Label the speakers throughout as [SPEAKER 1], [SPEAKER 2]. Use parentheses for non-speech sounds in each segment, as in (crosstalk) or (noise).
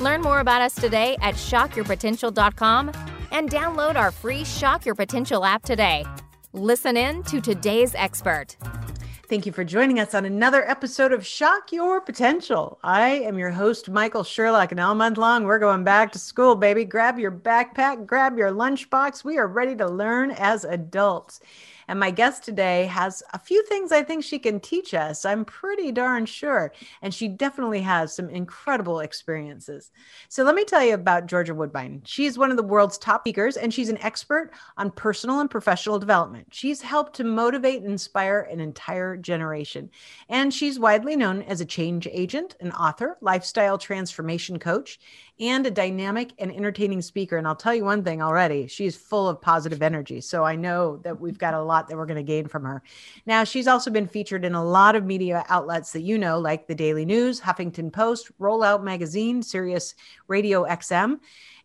[SPEAKER 1] Learn more about us today at shockyourpotential.com and download our free Shock Your Potential app today. Listen in to today's expert.
[SPEAKER 2] Thank you for joining us on another episode of Shock Your Potential. I am your host, Michael Sherlock, and all month long, we're going back to school, baby. Grab your backpack, grab your lunchbox. We are ready to learn as adults. And my guest today has a few things I think she can teach us. I'm pretty darn sure. And she definitely has some incredible experiences. So let me tell you about Georgia Woodbine. She's one of the world's top speakers, and she's an expert on personal and professional development. She's helped to motivate and inspire an entire generation. And she's widely known as a change agent, an author, lifestyle transformation coach, and a dynamic and entertaining speaker. And I'll tell you one thing already, she's full of positive energy. So I know that we've got a lot that we're going to gain from her. Now, she's also been featured in a lot of media outlets that you know, like the Daily News, Huffington Post, Rollout Magazine, Sirius Radio XM.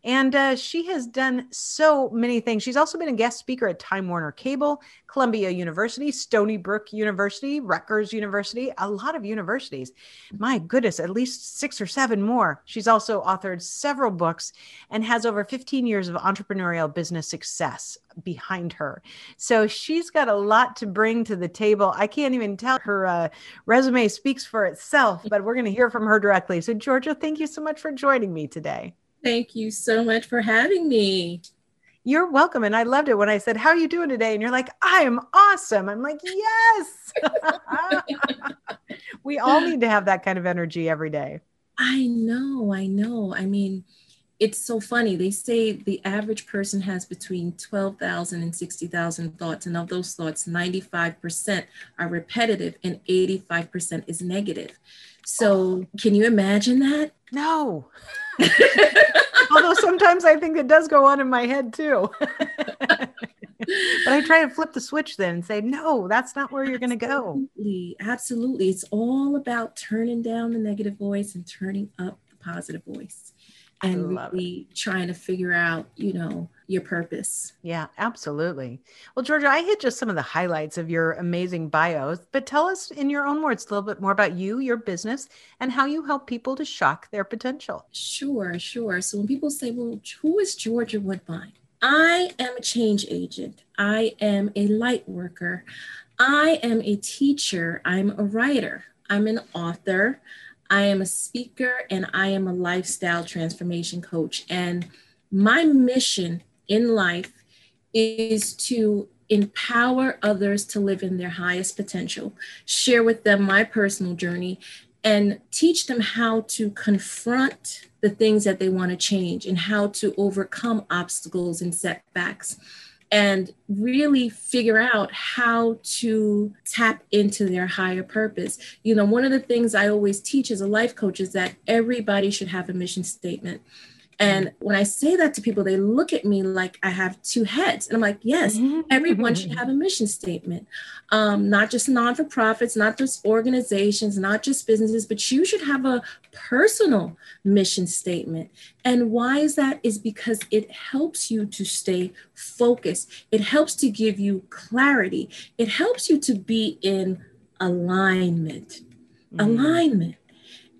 [SPEAKER 2] And uh, she has done so many things. She's also been a guest speaker at Time Warner Cable, Columbia University, Stony Brook University, Rutgers University, a lot of universities. My goodness, at least six or seven more. She's also authored several books and has over 15 years of entrepreneurial business success behind her. So she's got a lot to bring to the table. I can't even tell her uh, resume speaks for itself, but we're going to hear from her directly. So, Georgia, thank you so much for joining me today.
[SPEAKER 3] Thank you so much for having me.
[SPEAKER 2] You're welcome. And I loved it when I said, How are you doing today? And you're like, I am awesome. I'm like, Yes. (laughs) we all need to have that kind of energy every day.
[SPEAKER 3] I know. I know. I mean, it's so funny. They say the average person has between 12,000 and 60,000 thoughts. And of those thoughts, 95% are repetitive and 85% is negative. So, can you imagine that?
[SPEAKER 2] No. (laughs) Although sometimes I think it does go on in my head too. but I try to flip the switch then and say, no, that's not where you're going to go.
[SPEAKER 3] Absolutely. Absolutely. It's all about turning down the negative voice and turning up the positive voice and really it. trying to figure out, you know, your purpose.
[SPEAKER 2] Yeah, absolutely. Well, Georgia, I hit just some of the highlights of your amazing bios, but tell us in your own words a little bit more about you, your business, and how you help people to shock their potential.
[SPEAKER 3] Sure, sure. So when people say, well, who is Georgia Woodbine? I am a change agent. I am a light worker. I am a teacher. I'm a writer. I'm an author. I am a speaker and I am a lifestyle transformation coach. And my mission in life is to empower others to live in their highest potential, share with them my personal journey, and teach them how to confront the things that they want to change and how to overcome obstacles and setbacks and really figure out how to tap into their higher purpose. You know, one of the things I always teach as a life coach is that everybody should have a mission statement. And when I say that to people, they look at me like I have two heads. And I'm like, yes, mm-hmm. everyone should have a mission statement. Um, not just non for profits, not just organizations, not just businesses, but you should have a personal mission statement. And why is that? Is because it helps you to stay focused, it helps to give you clarity, it helps you to be in alignment. Mm-hmm. Alignment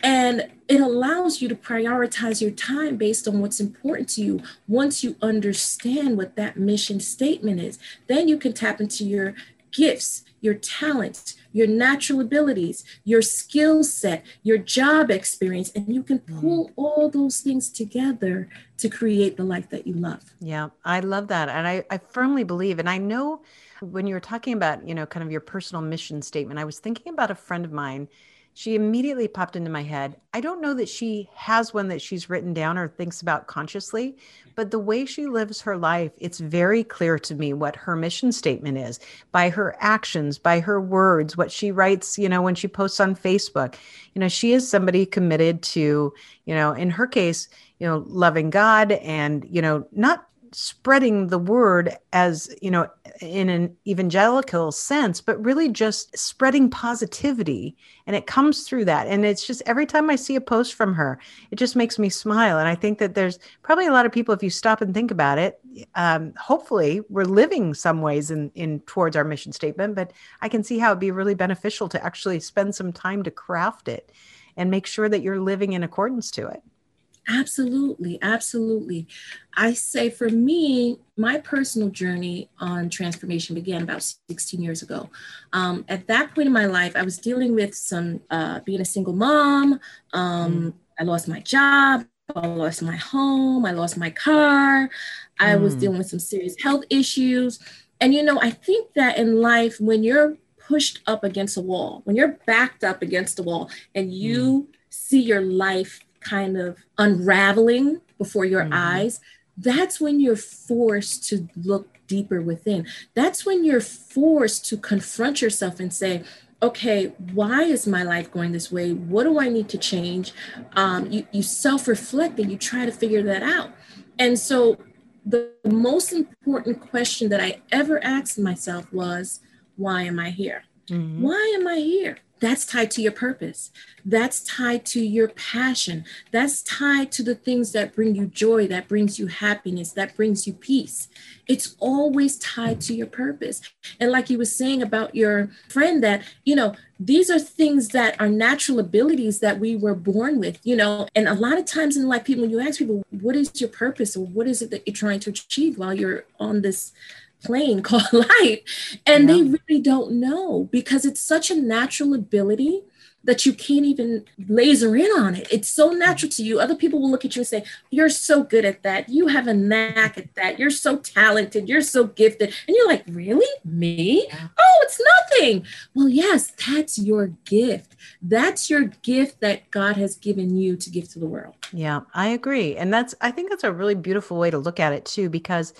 [SPEAKER 3] and it allows you to prioritize your time based on what's important to you. Once you understand what that mission statement is, then you can tap into your gifts, your talents, your natural abilities, your skill set, your job experience, and you can mm. pull all those things together to create the life that you love.
[SPEAKER 2] Yeah, I love that. And I, I firmly believe, and I know when you were talking about, you know, kind of your personal mission statement, I was thinking about a friend of mine she immediately popped into my head. I don't know that she has one that she's written down or thinks about consciously, but the way she lives her life, it's very clear to me what her mission statement is by her actions, by her words, what she writes, you know, when she posts on Facebook. You know, she is somebody committed to, you know, in her case, you know, loving God and, you know, not spreading the word as you know in an evangelical sense but really just spreading positivity. And it comes through that. And it's just every time i see a post from her it just makes me smile. And i think that there's probably a lot of people if you stop and think about it um, hopefully we're living some ways in in towards our mission statement but i can see how it'd be really beneficial to actually spend some time to craft it and make sure that you're living in accordance to it
[SPEAKER 3] Absolutely, absolutely. I say for me, my personal journey on transformation began about 16 years ago. Um, at that point in my life, I was dealing with some uh, being a single mom. Um, mm. I lost my job. I lost my home. I lost my car. I mm. was dealing with some serious health issues. And, you know, I think that in life, when you're pushed up against a wall, when you're backed up against a wall and you mm. see your life kind of unraveling before your mm-hmm. eyes, that's when you're forced to look deeper within. That's when you're forced to confront yourself and say, okay, why is my life going this way? What do I need to change? Um, you, you self reflect and you try to figure that out. And so, the most important question that I ever asked myself was, why am I here? Mm-hmm. Why am I here? That's tied to your purpose. That's tied to your passion. That's tied to the things that bring you joy, that brings you happiness, that brings you peace. It's always tied to your purpose. And like you were saying about your friend, that, you know, these are things that are natural abilities that we were born with, you know. And a lot of times in life, people, when you ask people, what is your purpose or what is it that you're trying to achieve while you're on this plane (laughs) called life and yeah. they really don't know because it's such a natural ability that you can't even laser in on it. It's so mm. natural to you. Other people will look at you and say, You're so good at that. You have a knack at that. You're so talented. You're so gifted. And you're like, Really? Me? Oh, it's nothing. Well, yes, that's your gift. That's your gift that God has given you to give to the world.
[SPEAKER 2] Yeah, I agree. And that's, I think that's a really beautiful way to look at it too, because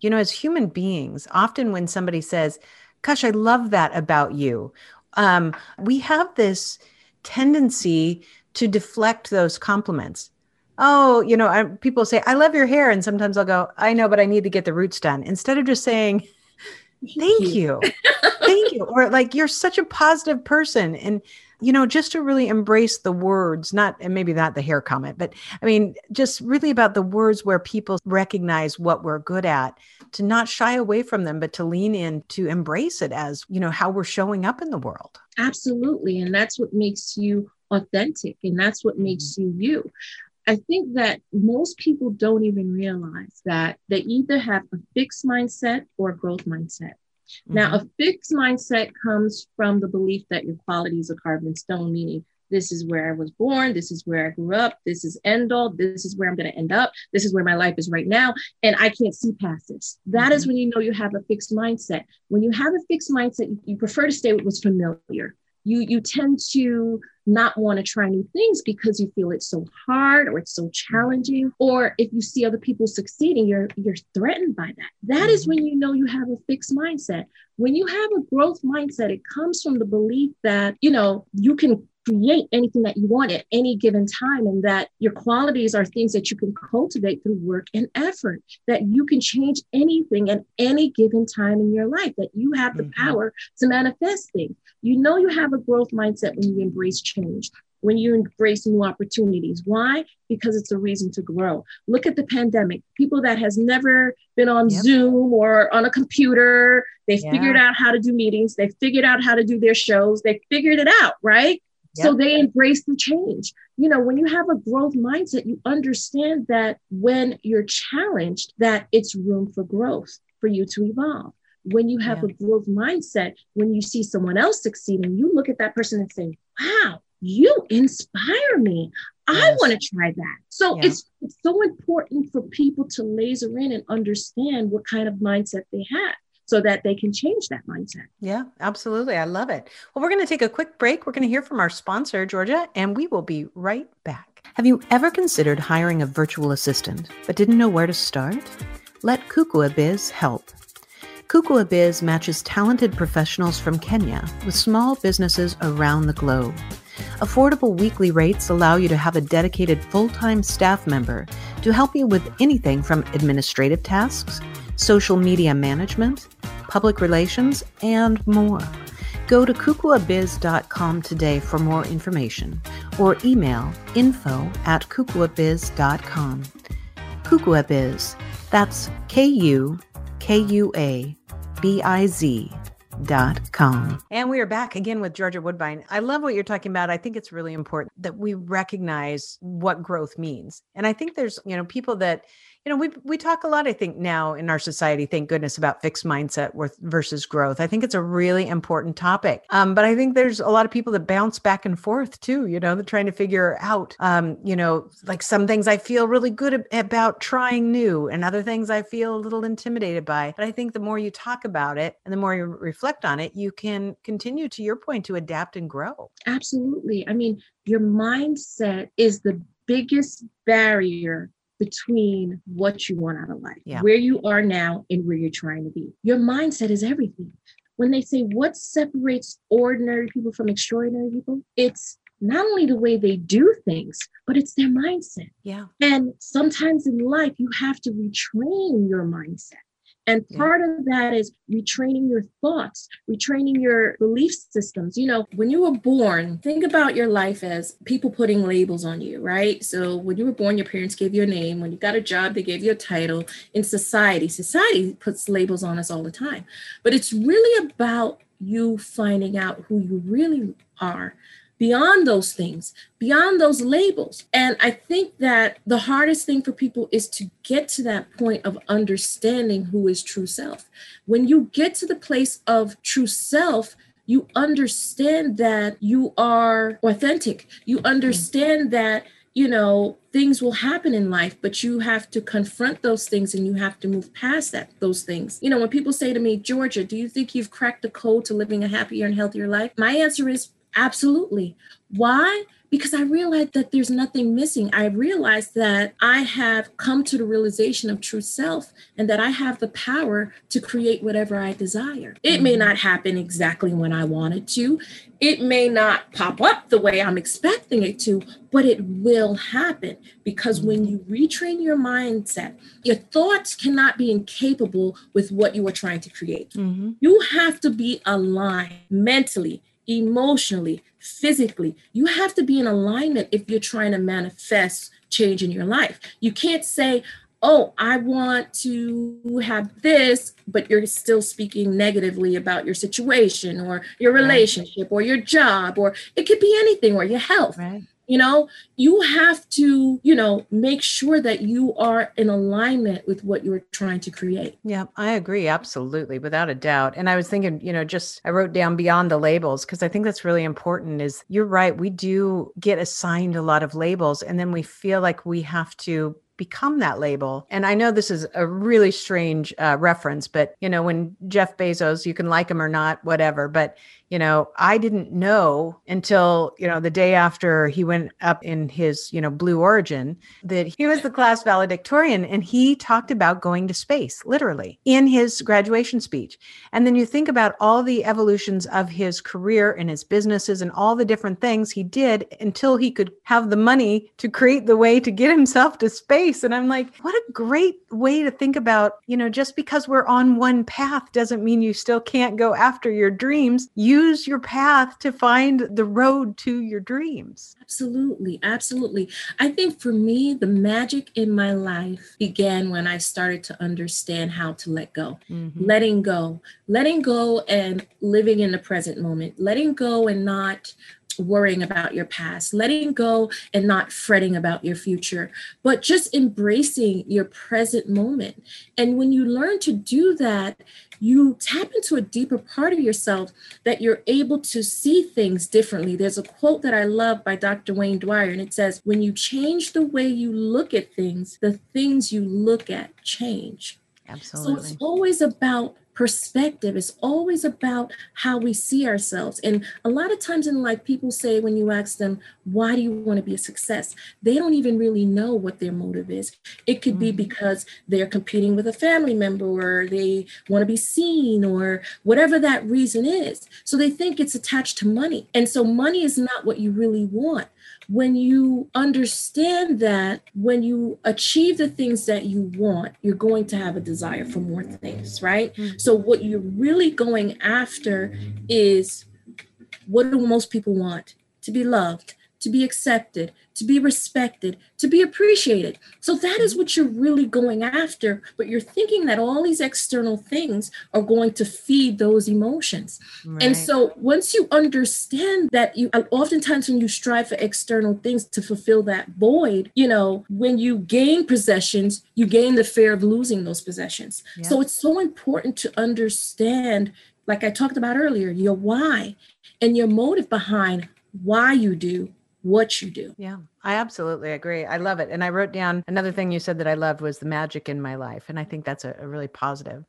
[SPEAKER 2] you know, as human beings, often when somebody says, Gosh, I love that about you, um, we have this tendency to deflect those compliments. Oh, you know, I, people say, I love your hair. And sometimes I'll go, I know, but I need to get the roots done. Instead of just saying, (laughs) Thank you. (laughs) Thank you. Or like, you're such a positive person. And you know, just to really embrace the words, not, and maybe not the hair comment, but I mean, just really about the words where people recognize what we're good at, to not shy away from them, but to lean in to embrace it as, you know, how we're showing up in the world.
[SPEAKER 3] Absolutely. And that's what makes you authentic and that's what makes mm-hmm. you you. I think that most people don't even realize that they either have a fixed mindset or a growth mindset. Mm-hmm. Now, a fixed mindset comes from the belief that your qualities are carved in stone, meaning this is where I was born, this is where I grew up, this is end all, this is where I'm going to end up, this is where my life is right now, and I can't see past this. That mm-hmm. is when you know you have a fixed mindset. When you have a fixed mindset, you, you prefer to stay with what's familiar you you tend to not want to try new things because you feel it's so hard or it's so challenging. Or if you see other people succeeding you're you're threatened by that. That is mm-hmm. when you know you have a fixed mindset. When you have a growth mindset it comes from the belief that you know you can create anything that you want at any given time and that your qualities are things that you can cultivate through work and effort that you can change anything at any given time in your life that you have the mm-hmm. power to manifest things you know you have a growth mindset when you embrace change when you embrace new opportunities why because it's a reason to grow look at the pandemic people that has never been on yep. zoom or on a computer they yeah. figured out how to do meetings they figured out how to do their shows they figured it out right Yep. So they embrace the change. You know, when you have a growth mindset, you understand that when you're challenged, that it's room for growth for you to evolve. When you have yeah. a growth mindset, when you see someone else succeeding, you look at that person and say, wow, you inspire me. Yes. I want to try that. So yeah. it's, it's so important for people to laser in and understand what kind of mindset they have so that they can change that mindset.
[SPEAKER 2] Yeah, absolutely. I love it. Well, we're going to take a quick break. We're going to hear from our sponsor, Georgia, and we will be right back. Have you ever considered hiring a virtual assistant but didn't know where to start? Let Kukua help. Kukua matches talented professionals from Kenya with small businesses around the globe. Affordable weekly rates allow you to have a dedicated full time staff member to help you with anything from administrative tasks, social media management, public relations, and more. Go to kukuabiz.com today for more information or email info at kukuabiz.com. Kukua that's K U K U A B I Z dot com. And we are back again with Georgia Woodbine. I love what you're talking about. I think it's really important that we recognize what growth means. And I think there's, you know, people that you know, we we talk a lot, I think, now in our society, thank goodness, about fixed mindset versus growth. I think it's a really important topic. Um, but I think there's a lot of people that bounce back and forth too, you know, they're trying to figure out, um, you know, like some things I feel really good about trying new and other things I feel a little intimidated by. But I think the more you talk about it and the more you reflect on it, you can continue to your point to adapt and grow.
[SPEAKER 3] Absolutely. I mean, your mindset is the biggest barrier between what you want out of life, yeah. where you are now and where you're trying to be. Your mindset is everything. When they say what separates ordinary people from extraordinary people, it's not only the way they do things, but it's their mindset.
[SPEAKER 2] Yeah.
[SPEAKER 3] And sometimes in life, you have to retrain your mindset. And part of that is retraining your thoughts, retraining your belief systems. You know, when you were born, think about your life as people putting labels on you, right? So when you were born, your parents gave you a name. When you got a job, they gave you a title. In society, society puts labels on us all the time. But it's really about you finding out who you really are beyond those things, beyond those labels. And I think that the hardest thing for people is to get to that point of understanding who is true self. When you get to the place of true self, you understand that you are authentic. You understand that you know things will happen in life but you have to confront those things and you have to move past that those things you know when people say to me georgia do you think you've cracked the code to living a happier and healthier life my answer is Absolutely. Why? Because I realized that there's nothing missing. I realized that I have come to the realization of true self and that I have the power to create whatever I desire. It may mm-hmm. not happen exactly when I want it to. It may not pop up the way I'm expecting it to, but it will happen because when you retrain your mindset, your thoughts cannot be incapable with what you are trying to create. Mm-hmm. You have to be aligned mentally emotionally, physically. You have to be in alignment if you're trying to manifest change in your life. You can't say, oh, I want to have this, but you're still speaking negatively about your situation or your relationship right. or your job, or it could be anything or your health. Right you know you have to you know make sure that you are in alignment with what you're trying to create.
[SPEAKER 2] Yeah i agree absolutely without a doubt. And i was thinking you know just i wrote down beyond the labels because i think that's really important is you're right we do get assigned a lot of labels and then we feel like we have to become that label. And I know this is a really strange uh, reference, but you know, when Jeff Bezos, you can like him or not, whatever, but you know, I didn't know until, you know, the day after he went up in his, you know, Blue Origin that he was the class valedictorian and he talked about going to space, literally, in his graduation speech. And then you think about all the evolutions of his career and his businesses and all the different things he did until he could have the money to create the way to get himself to space. And I'm like, what a great way to think about, you know, just because we're on one path doesn't mean you still can't go after your dreams. Use your path to find the road to your dreams.
[SPEAKER 3] Absolutely. Absolutely. I think for me, the magic in my life began when I started to understand how to let go, mm-hmm. letting go, letting go and living in the present moment, letting go and not worrying about your past, letting go and not fretting about your future, but just embracing your present moment. And when you learn to do that, you tap into a deeper part of yourself that you're able to see things differently. There's a quote that I love by Dr. Wayne Dyer, and it says, When you change the way you look at things, the things you look at change.
[SPEAKER 2] Absolutely.
[SPEAKER 3] So it's always about perspective. is always about how we see ourselves. And a lot of times in life, people say when you ask them, why do you want to be a success? They don't even really know what their motive is. It could mm-hmm. be because they're competing with a family member or they want to be seen or whatever that reason is. So they think it's attached to money. And so money is not what you really want when you understand that when you achieve the things that you want, you're going to have a desire for more things, right? Mm-hmm. So, what you're really going after is what do most people want? To be loved, to be accepted, to be respected, to be appreciated. So that is what you're really going after, but you're thinking that all these external things are going to feed those emotions. Right. And so once you understand that you uh, oftentimes when you strive for external things to fulfill that void, you know, when you gain possessions, you gain the fear of losing those possessions. Yeah. So it's so important to understand like I talked about earlier, your why and your motive behind why you do what you do.
[SPEAKER 2] Yeah, I absolutely agree. I love it. And I wrote down another thing you said that I loved was the magic in my life. And I think that's a, a, really positive.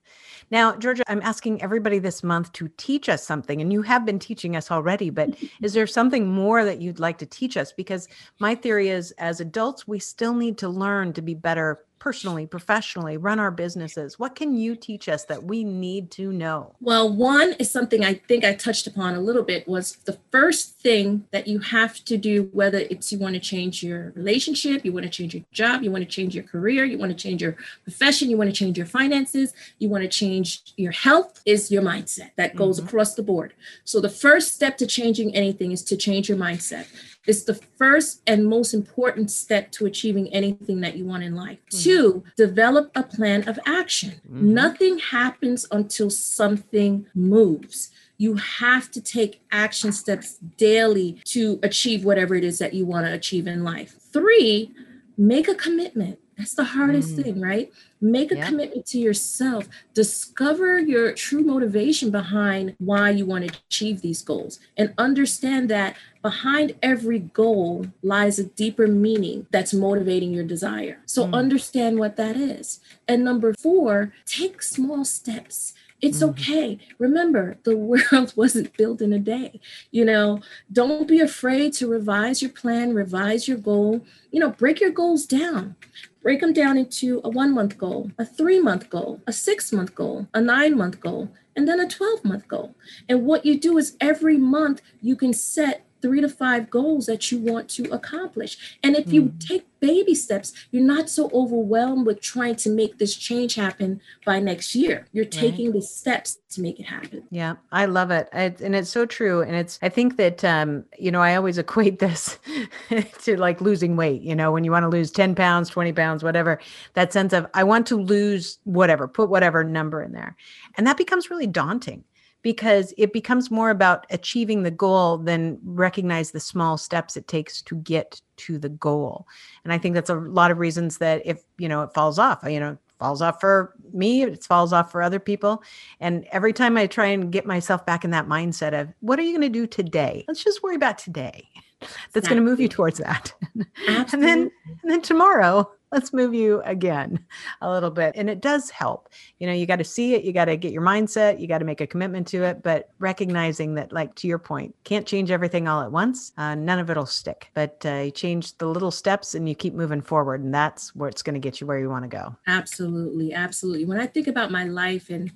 [SPEAKER 2] Now, Georgia, I'm asking everybody this month to teach us something. And you have been teaching us already, but (laughs) is there something more that you'd like to teach us? Because my theory is as adults, we still need to learn to be better personally, professionally, run our businesses? What can you teach us that we need to know?
[SPEAKER 3] Well, one is something I think I touched upon a little bit was the first thing that you have to do, whether it's you want to change your relationship, you want to change your job, you want to change your career, you want to change your profession, you want to change your finances, you want to change your health, is your mindset that goes mm-hmm. across the board. So the first step to changing anything is to change your mindset. It's the first and most important step to achieving anything that you want in life. Mm-hmm. Two, develop a plan of action. Mm-hmm. Nothing happens until something moves. You have to take action steps daily to achieve whatever it is that you want to achieve in life. Three, make a commitment. That's the hardest mm. thing, right? Make a yeah. commitment to yourself. Discover your true motivation behind why you want to achieve these goals and understand that behind every goal lies a deeper meaning that's motivating your desire. So mm. understand what that is. And number four, take small steps. It's mm-hmm. okay. Remember, the (laughs) world wasn't built in a day. You know, don't be afraid to revise your plan, revise your goal. You know, break your goals down break them down into a one month goal, a three month goal, a six month goal, a nine month goal, and then a 12 month goal. And what you do is every month you can set three to five goals that you want to accomplish. And if you mm. take baby steps, you're not so overwhelmed with trying to make this change happen by next year. You're taking right. the steps to make it happen.
[SPEAKER 2] Yeah, I love it. I, and it's so true. And it's, I think that, um, you know, I always (laughs) equate this (laughs) to like losing weight, you know, when you want to lose 10 pounds, 20 pounds, whatever, that sense of, I want to lose whatever, put whatever number in there. And that becomes really daunting because it becomes more about achieving the goal than recognize the small steps it takes to get to the goal. And I think that's a lot of reasons that if, you know, it falls off, you know, falls off for me, it falls off for other people. And every time I try and get myself back in that mindset of what are you going to do today? Let's just worry about today. That's exactly. going to move you towards that. (laughs) and then and then tomorrow let's move you again a little bit. And it does help. You know, you got to see it, you got to get your mindset, you got to make a commitment to it, but recognizing that, like to your point, can't change everything all at once. Uh, none of it'll stick, but uh, you change the little steps and you keep moving forward. And that's where it's going to get you where you want to go.
[SPEAKER 3] Absolutely. Absolutely. When I think about my life and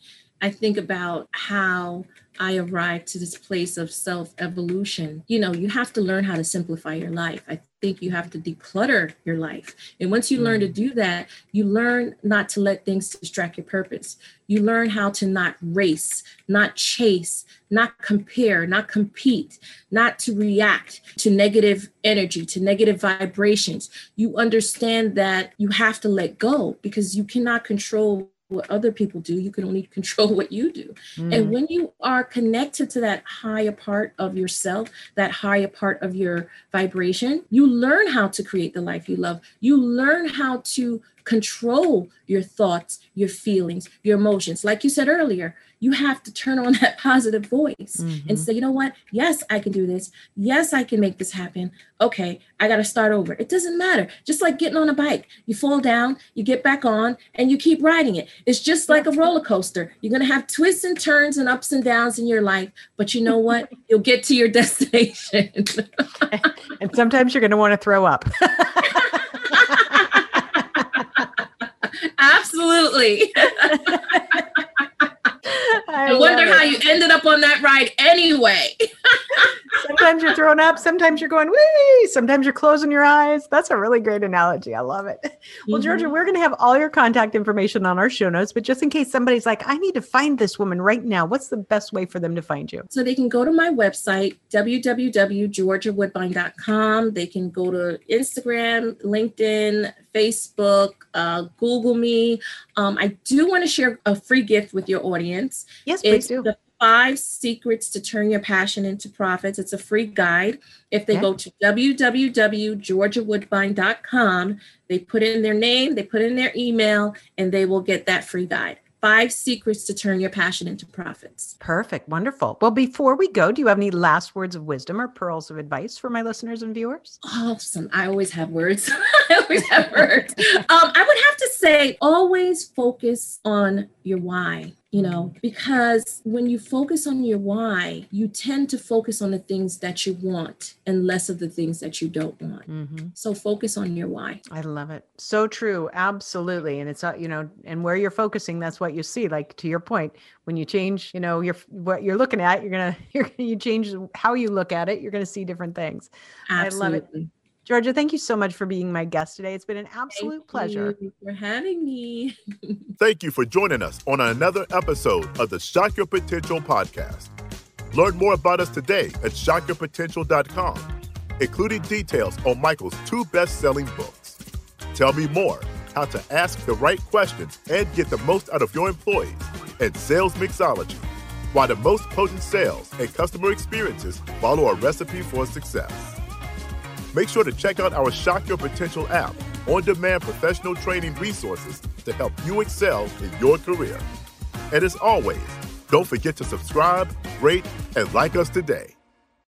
[SPEAKER 3] I think about how I arrived to this place of self evolution. You know, you have to learn how to simplify your life. I think you have to declutter your life. And once you learn to mm. do that, you learn not to let things distract your purpose. You learn how to not race, not chase, not compare, not compete, not to react to negative energy, to negative vibrations. You understand that you have to let go because you cannot control what other people do you can only (laughs) control what you do mm. and when you are connected to that higher part of yourself that higher part of your vibration you learn how to create the life you love you learn how to control your thoughts, your feelings, your emotions. Like you said earlier, you have to turn on that (laughs) positive voice mm-hmm. and say, you know what? Yes, I can do this. Yes, I can make this happen. Okay, I got to start over. It doesn't matter. Just like getting on a bike, you fall down, you get back on, and you keep riding it. It's just like a roller coaster. You're going to have twists and turns and ups and downs in your life, but you know what? (laughs) You'll get to your destination. (laughs)
[SPEAKER 2] and sometimes you're going to want to throw up.
[SPEAKER 3] Absolutely. I, wonder how you ended up on that ride anyway. (laughs)
[SPEAKER 2] sometimes you're throwing up, sometimes you're going wee, sometimes you're closing your eyes. That's a really great analogy. I love it. Well, mm-hmm. Georgia, we're going to have all your contact information on our show notes, but just in case somebody's like, I need to find this woman right now, what's the best way for them to find you?
[SPEAKER 3] So they can go to my website, www.georgiawoodbine.com. They can go to Instagram, LinkedIn, Facebook, uh, Google me. Um, I do want to share a free gift with your audience.
[SPEAKER 2] Yes, please do.
[SPEAKER 3] The five secrets to turn your passion into profits. It's a free guide. If they okay. go to www.georgiawoodbine.com, they put in their name, they put in their email, and they will get that free guide five secrets to turn your passion into profits.
[SPEAKER 2] Perfect. Wonderful. Well, before we go, do you have any last words of wisdom or pearls of advice for my listeners and viewers?
[SPEAKER 3] Awesome. I always have words. (laughs) I always have words. Um, I would have to say always focus on your why you know, because when you focus on your why, you tend to focus on the things that you want and less of the things that you don't want. Mm-hmm. So focus on your why.
[SPEAKER 2] I love it. So true. Absolutely. And it's, uh, you know, and where you're focusing, that's what you see. Like to your point, when you change, you know, you're, what you're looking at, you're going (laughs) to, you change how you look at it, you're going to see different things.
[SPEAKER 3] Absolutely.
[SPEAKER 2] I love it. Georgia, thank you so much for being my guest today. It's been an absolute thank pleasure.
[SPEAKER 3] for having me. (laughs)
[SPEAKER 4] thank you for joining us on another episode of the Shock Your Potential podcast. Learn more about us today at shockyourpotential.com, including details on Michael's two best selling books. Tell me more how to ask the right questions and get the most out of your employees and sales mixology, why the most potent sales and customer experiences follow a recipe for success. Make sure to check out our Shock Your Potential app, on demand professional training resources to help you excel in your career. And as always, don't forget to subscribe, rate, and like us today.